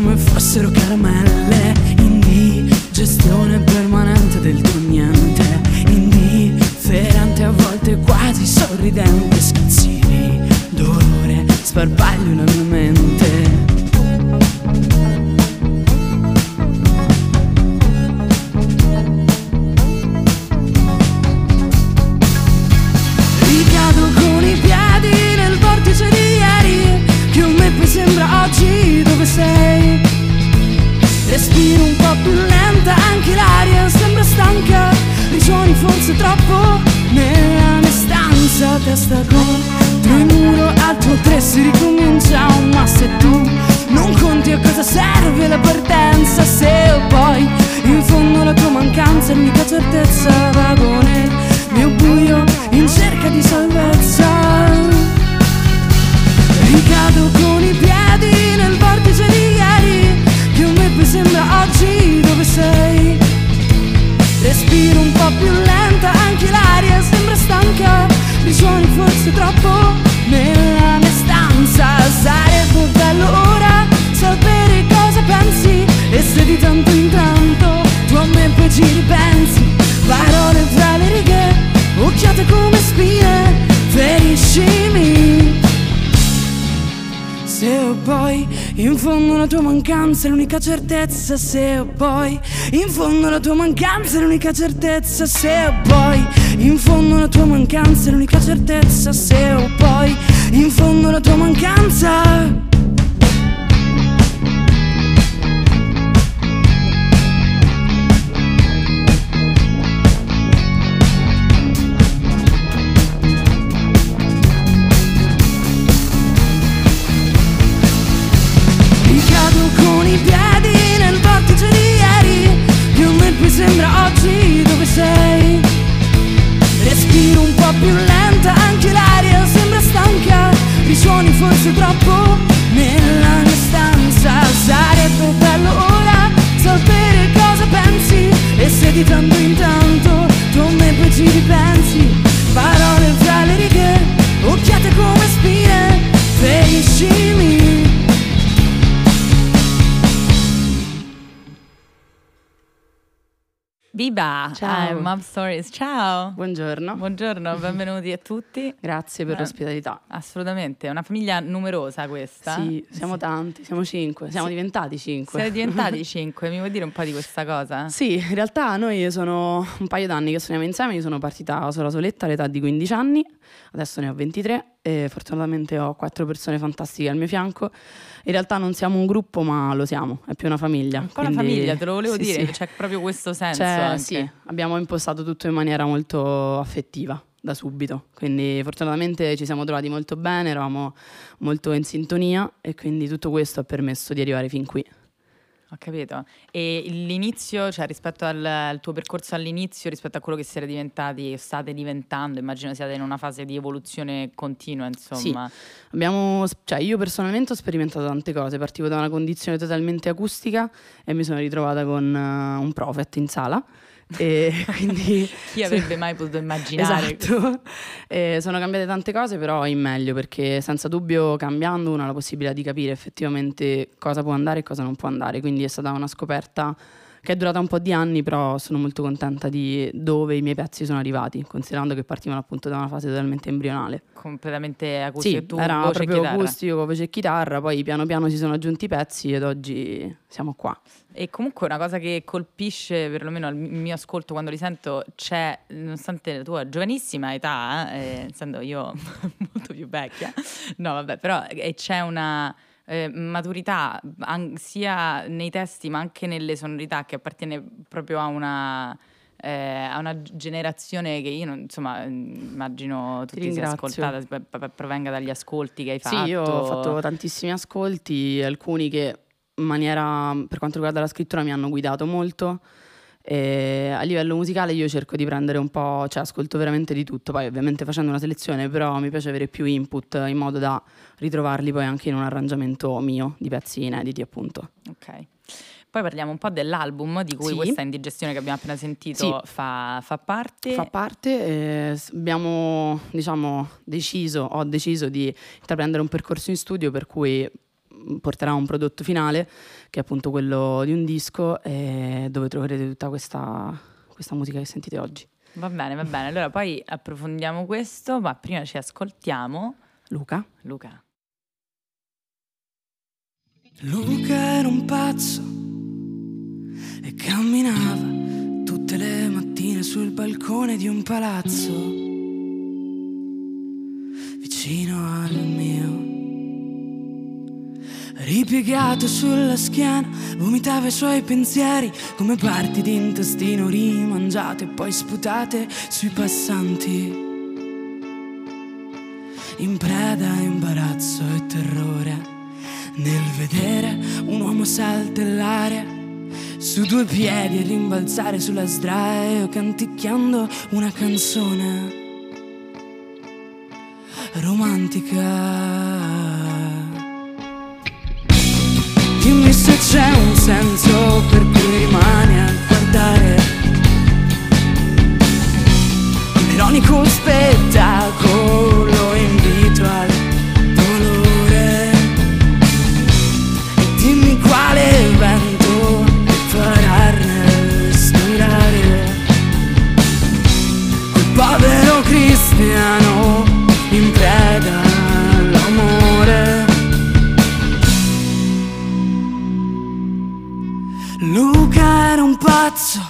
come fossero caramelle. Indigestione permanente del tuo niente. Indifferente a volte quasi sorridente. Schizzi di dolore sparpaglio la mia mente mancanza è l'unica certezza Se poi in fondo la tua mancanza è l'unica certezza Se poi in fondo la tua mancanza è l'unica certezza Se poi in fondo la tua mancanza E Viva! Ciao. I'm Mom Stories. Ciao! Buongiorno. Buongiorno, benvenuti a tutti. Grazie per Eh, l'ospitalità. Assolutamente, è una famiglia numerosa questa. Sì, siamo tanti, siamo cinque, siamo Sì. diventati cinque. Siete diventati cinque, mi vuoi dire un po' di questa cosa? Sì, in realtà noi sono un paio d'anni che suoniamo insieme, io sono partita sola soletta all'età di 15 anni, adesso ne ho 23 e fortunatamente ho quattro persone fantastiche al mio fianco. In realtà non siamo un gruppo ma lo siamo, è più una famiglia. Un po' una famiglia, te lo volevo sì, dire, sì. c'è proprio questo senso anche. Sì, abbiamo impostato tutto in maniera molto affettiva da subito, quindi fortunatamente ci siamo trovati molto bene, eravamo molto in sintonia e quindi tutto questo ha permesso di arrivare fin qui. Ho capito. E l'inizio, cioè rispetto al, al tuo percorso all'inizio, rispetto a quello che siete diventati, state diventando, immagino siate in una fase di evoluzione continua, insomma. Abbiamo, cioè io personalmente ho sperimentato tante cose, partivo da una condizione totalmente acustica e mi sono ritrovata con eh, un prophet in sala e quindi Chi avrebbe mai potuto immaginare? Esatto. Eh, sono cambiate tante cose, però in meglio perché senza dubbio cambiando uno ha la possibilità di capire effettivamente cosa può andare e cosa non può andare. Quindi è stata una scoperta che è durata un po' di anni, però sono molto contenta di dove i miei pezzi sono arrivati, considerando che partivano appunto da una fase totalmente embrionale. Completamente acustico. Sì, tu, era voce e proprio chitarra. acustico, voce e chitarra, poi piano piano si sono aggiunti i pezzi ed oggi siamo qua. E comunque una cosa che colpisce, perlomeno al mio ascolto quando li sento, c'è, nonostante la tua giovanissima età, eh, essendo io molto più vecchia, no vabbè, però eh, c'è una eh, maturità an- sia nei testi ma anche nelle sonorità che appartiene proprio a una... eh, a una generazione che io non, insomma mm, immagino tutti sia ascoltata p- p- provenga dagli ascolti che hai fatto Sì, io ho fatto tantissimi ascolti, alcuni che in maniera, per quanto riguarda la scrittura, mi hanno guidato molto. E a livello musicale io cerco di prendere un po', cioè ascolto veramente di tutto, poi ovviamente facendo una selezione, però mi piace avere più input in modo da ritrovarli poi anche in un arrangiamento mio di pezzi inediti appunto. Ok. Poi parliamo un po' dell'album di cui Sì. questa indigestione che abbiamo appena sentito fa, fa parte. Fa parte, eh, abbiamo diciamo deciso, ho deciso di intraprendere un percorso in studio per cui porterà a un prodotto finale che è appunto quello di un disco e dove troverete tutta questa, questa musica che sentite oggi. Va bene, va bene. Allora poi approfondiamo questo, ma prima ci ascoltiamo. Luca? Luca. Luca era un pazzo e camminava tutte le mattine sul balcone di un palazzo Ripiegato sulla schiena, vomitava i suoi pensieri come parti di intestino rimangiate e poi sputate sui passanti. In preda a imbarazzo e terrore nel vedere un uomo saltellare su due piedi e rimbalzare sulla sdraio canticchiando una canzone romantica. Dimmi se pazzo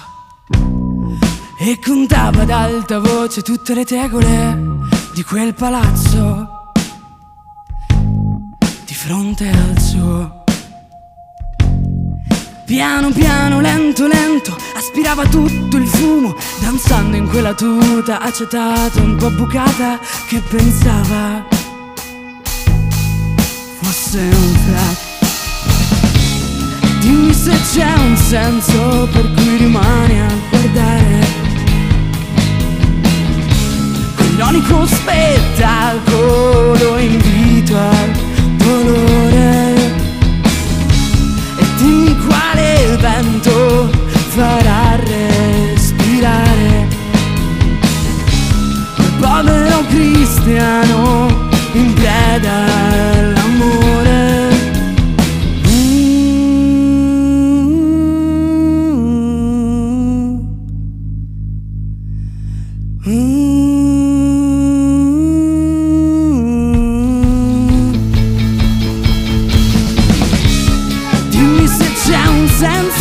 e contava ad alta voce tutte le tegole di quel palazzo di fronte al suo. Piano piano, lento lento, aspirava tutto il fumo, danzando in quella tuta acetata un po' bucata che pensava fosse un flash. Se c'è un senso per cui rimani a guardare. Quell'ironico spettacolo c'è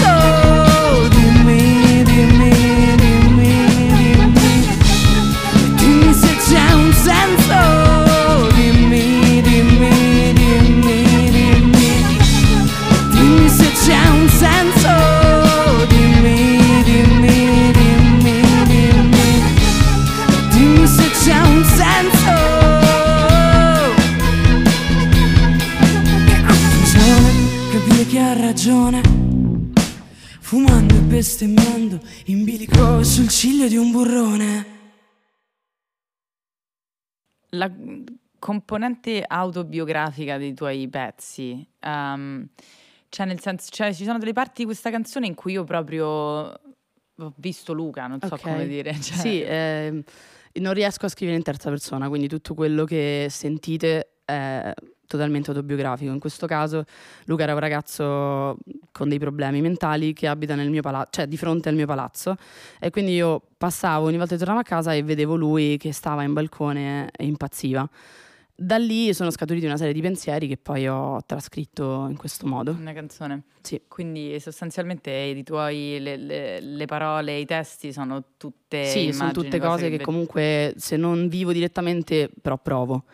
La componente autobiografica dei tuoi pezzi, ehm, cioè nel senso, cioè ci sono delle parti di questa canzone in cui io proprio ho visto Luca, non so Ok. come dire. cioè- Sì, ehm, non riesco a scrivere in terza persona, quindi tutto quello che sentite è totalmente autobiografico. In questo caso Luca era un ragazzo con dei problemi mentali che abita nel mio palazzo, cioè di fronte al mio palazzo e quindi io passavo ogni volta che tornavo a casa e vedevo lui che stava in balcone e impazziva. Da lì sono scaturiti una serie di pensieri che poi ho trascritto in questo modo. Una canzone. Sì. Quindi sostanzialmente i tuoi, le, le- le parole, i testi sono tutte Sì, sono immagini, tutte cose che ve- comunque se non vivo direttamente, però provo.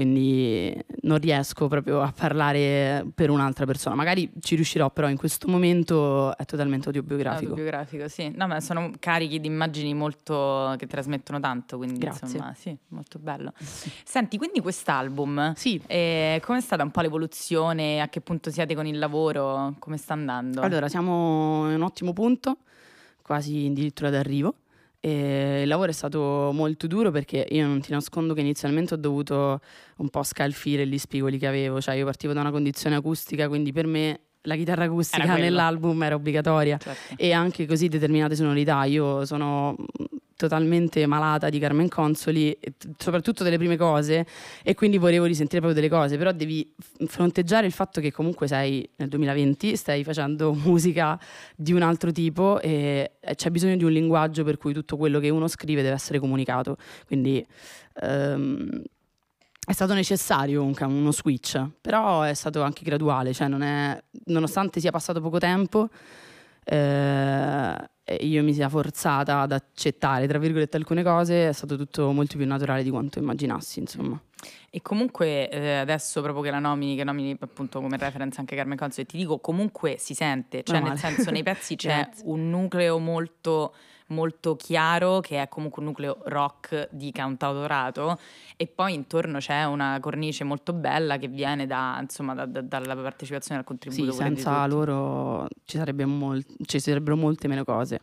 Quindi non riesco proprio a parlare per un'altra persona. Magari ci riuscirò, però in questo momento è totalmente autobiografico. Autobiografico, sì. No, ma sono carichi di immagini molto che trasmettono tanto, quindi Grazie. insomma, sì, molto bello. Senti, quindi quest'album, Sì, eh, com'è stata un po' l'evoluzione? A che punto siete con il lavoro? Come sta andando? allora siamo in un ottimo punto, quasi addirittura d'arrivo. E il lavoro è stato molto duro perché io non ti nascondo che inizialmente ho dovuto un po' scalfire gli spigoli che avevo, cioè io partivo da una condizione acustica, quindi per me la chitarra acustica nell'album era obbligatoria. Certo. e anche così determinate sonorità. Io sono totalmente malata di Carmen Consoli, soprattutto delle prime cose, e quindi volevo risentire proprio delle cose, però devi fronteggiare il fatto che comunque sei nel 2020, stai facendo musica di un altro tipo e c'è bisogno di un linguaggio per cui tutto quello che uno scrive deve essere comunicato. Quindi um, è stato necessario un, uno switch, però è stato anche graduale, cioè è, nonostante sia passato poco tempo, eh, io mi sia forzata ad accettare, tra virgolette, alcune cose, è stato tutto molto più naturale di quanto immaginassi, insomma. E comunque eh, adesso proprio che la nomini, che nomini appunto come reference anche Carmen Consoli, ti dico comunque si sente, cioè nel senso nei pezzi c'è un nucleo molto molto chiaro che è comunque un nucleo rock di cantautorato e poi intorno c'è una cornice molto bella che viene da, insomma, da, da, dalla partecipazione al contributo. Sì, senza loro ci, sarebbe mol- ci sarebbero molte meno cose.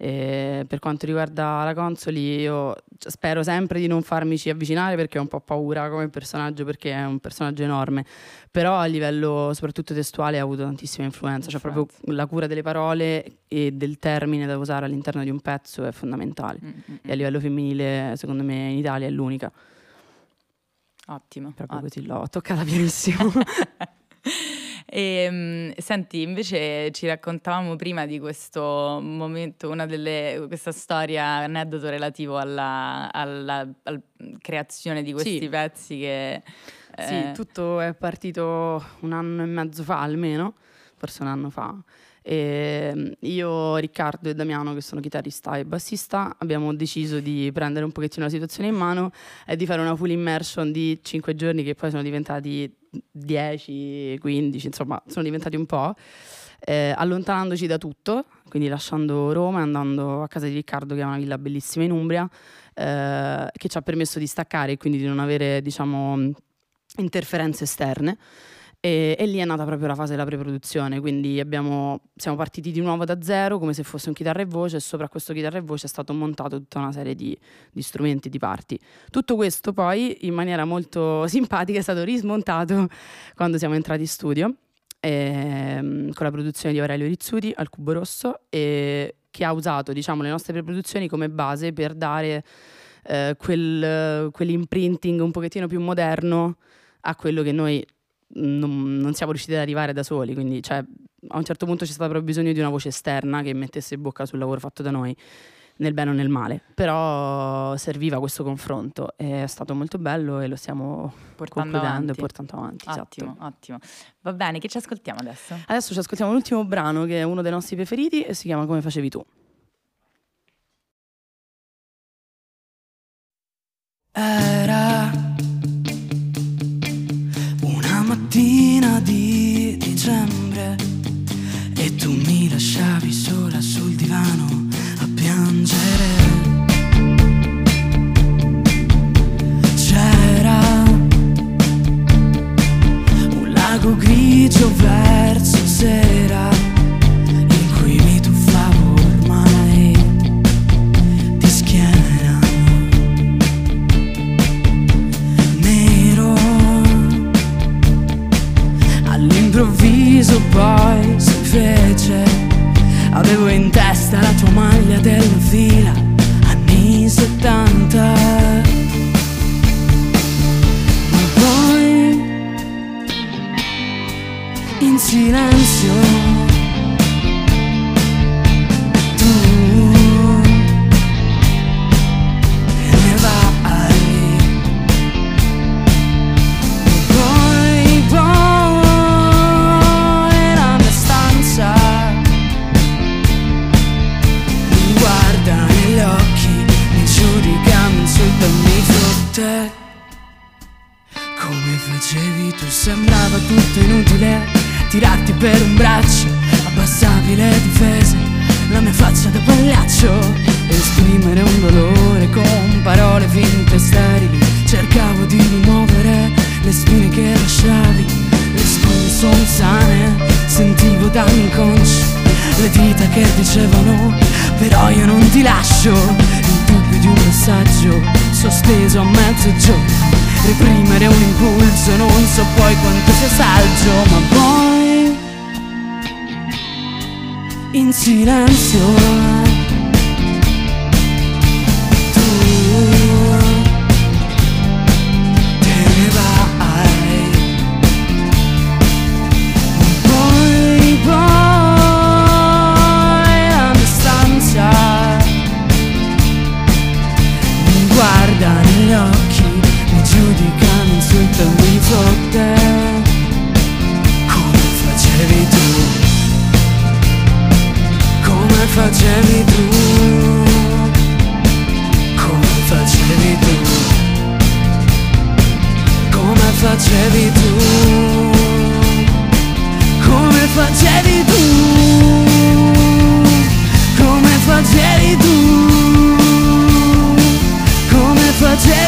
E per quanto riguarda la consoli, io spero sempre di non farmici avvicinare perché ho un po' paura come personaggio, perché è un personaggio enorme. Però a livello soprattutto testuale ha avuto tantissima influenza, cioè proprio la cura delle parole e del termine da usare all'interno di un pezzo è fondamentale. Mm-hmm. E a livello femminile, secondo me, in Italia è l'unica. Ottimo. Proprio ottimo. così l'ho toccata pianissimo. E, ehm, senti, invece ci raccontavamo prima di questo momento, una delle, questa storia, aneddoto relativo alla, alla, alla creazione di questi sì. pezzi che... Eh... Sì, tutto è partito un anno e mezzo fa almeno, forse un anno fa. E ehm, io, Riccardo e Damiano, che sono chitarrista e bassista, abbiamo deciso di prendere un pochettino la situazione in mano e di fare una full immersion di 5 giorni che poi sono diventati 10, 15, insomma, sono diventati un po'. Eh, allontanandoci da tutto, quindi lasciando Roma e andando a casa di Riccardo, che è una villa bellissima in Umbria, eh, che ci ha permesso di staccare e quindi di non avere, diciamo, interferenze esterne. E, e, lì è nata proprio la fase della preproduzione, quindi abbiamo, siamo partiti di nuovo da zero come se fosse un chitarra e voce e sopra questo chitarra e voce è stato montato tutta una serie di, di strumenti, di parti. Tutto questo poi in maniera molto simpatica è stato rismontato quando siamo entrati in studio ehm, con la produzione di Aurelio Rizzuti al Cubo Rosso e che ha usato diciamo, le nostre preproduzioni come base per dare eh, quel, quell'imprinting un pochettino più moderno a quello che noi non, non, siamo riusciti ad arrivare da soli, quindi cioè, a un certo punto c'è stato proprio bisogno di una voce esterna che mettesse bocca sul lavoro fatto da noi, nel bene o nel male, però serviva questo confronto, è stato molto bello e lo stiamo portando avanti. e portando avanti. Ottimo, esatto. ottimo. Va bene, che ci ascoltiamo adesso? Adesso ci ascoltiamo l'ultimo brano che è uno dei nostri preferiti e si chiama Come facevi tu. Era mattina di dicembre e tu mi lasciavi sola sul divano a piangere. C'era un lago grigio verso sera tua maglia della fila Anni 70 Ma poi In silenzio danni inconsci le dita che dicevano però io non ti lascio. Il dubbio di un messaggio sospeso a mezzogiorno. Reprimere un impulso non so poi quanto sia saggio ma poi in silenzio day.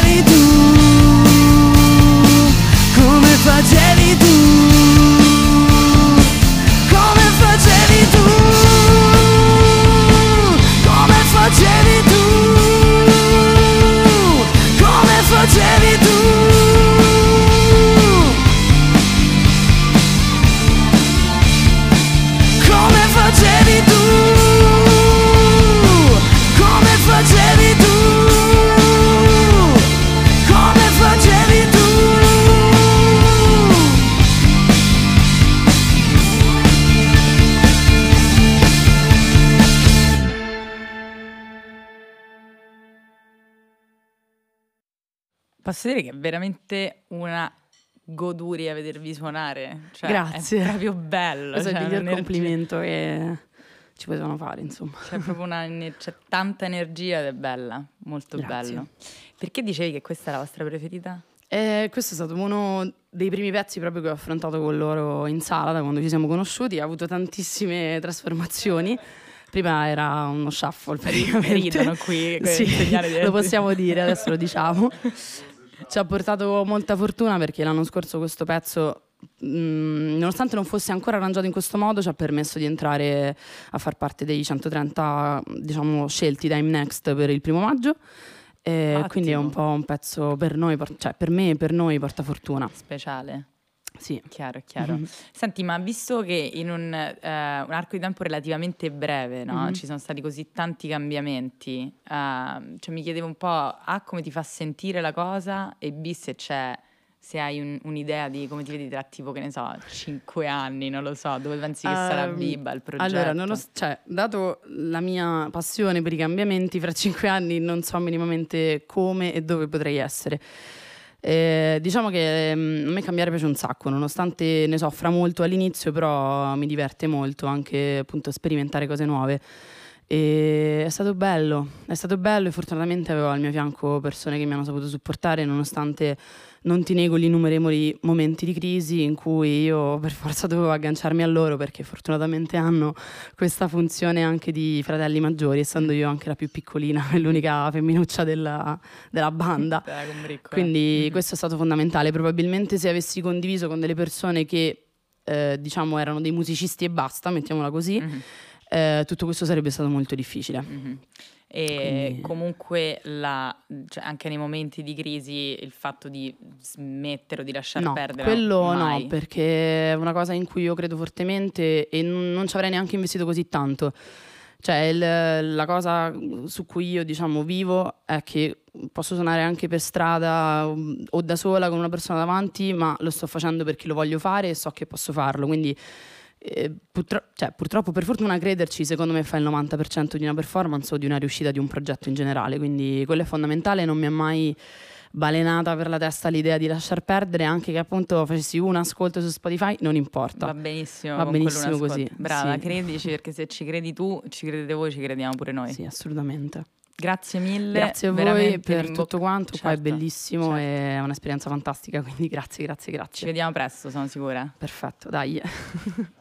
Posso dire che è veramente una goduria vedervi suonare. Cioè, Grazie. È proprio bello. Questo è cioè, il miglior un'energia- complimento che ci potevano fare, insomma. C'è proprio una, c'è tanta energia ed è bella, molto Grazie. bello. Perché dicevi che questa è la vostra preferita? E questo è stato uno dei primi pezzi proprio che ho affrontato con loro in sala da quando ci siamo conosciuti. Ha avuto tantissime trasformazioni. Prima era uno shuffle praticamente. Ridono qui, Sì, lo possiamo dire, adesso lo diciamo. Ci ha portato molta fortuna perché l'anno scorso questo pezzo, mh, nonostante non fosse ancora arrangiato in questo modo, ci ha permesso di entrare a far parte dei 130 diciamo, scelti da Next per il primo maggio. E quindi è un po' un pezzo per noi, cioè per me e per noi porta fortuna. Speciale. Sì. Chiaro, chiaro. Mhm. Senti, ma visto che in un, eh, un arco di tempo relativamente breve no, Mhm. ci sono stati così tanti cambiamenti, eh, cioè mi chiedevo un po' A come ti fa sentire la cosa e B se c'è, se hai un- un'idea di come ti vedi tra tipo, che ne so, 5 anni, non lo so, dove pensi che sarà Ehm, Biba il progetto? Allora, non lo cioè, dato la mia passione per i cambiamenti, fra cinque anni non so minimamente come e dove potrei essere. Eh, diciamo che mm, a me cambiare piace un sacco, nonostante ne soffra molto all'inizio, però mi diverte molto anche appunto sperimentare cose nuove. E è stato bello, è stato bello e fortunatamente avevo al mio fianco persone che mi hanno saputo supportare, nonostante non ti nego gli innumerevoli momenti di crisi in cui io per forza dovevo agganciarmi a loro perché fortunatamente hanno questa funzione anche di fratelli maggiori, essendo io anche la più piccolina e l'unica femminuccia della, della banda. Bricco, eh. Quindi Mhm. questo è stato fondamentale. Probabilmente se avessi condiviso con delle persone che eh, diciamo erano dei musicisti e basta, mettiamola così, Mhm, eh, tutto questo sarebbe stato molto difficile. mhm. E Quindi- comunque la- cioè, anche nei momenti di crisi il fatto di smettere o di lasciar No, perdere quello mai. no, perché è una cosa in cui io credo fortemente e non, non ci avrei neanche investito così tanto. Cioè, il- la cosa su cui io, diciamo, vivo è che posso suonare anche per strada um, o da sola con una persona davanti, ma lo sto facendo perché lo voglio fare e so che posso farlo. Quindi, eh, purtro- cioè, purtroppo, per fortuna, crederci, secondo me, fa il 90% di una performance o di una riuscita di un progetto in generale. Quindi, quello è fondamentale. Non mi è mai balenata per la testa l'idea di lasciar perdere, anche che appunto facessi un ascolto su Spotify, non importa. Va benissimo, Va benissimo così, Brava, sì. credici perché se ci credi tu, ci credete voi, ci crediamo pure noi. Sì, assolutamente. Grazie mille. Grazie a voi per tutto bocca- quanto, qua è Certo, bellissimo, certo. è un'esperienza fantastica, quindi grazie, grazie, Ci grazie. vediamo presto, sono sicura. Perfetto, dai.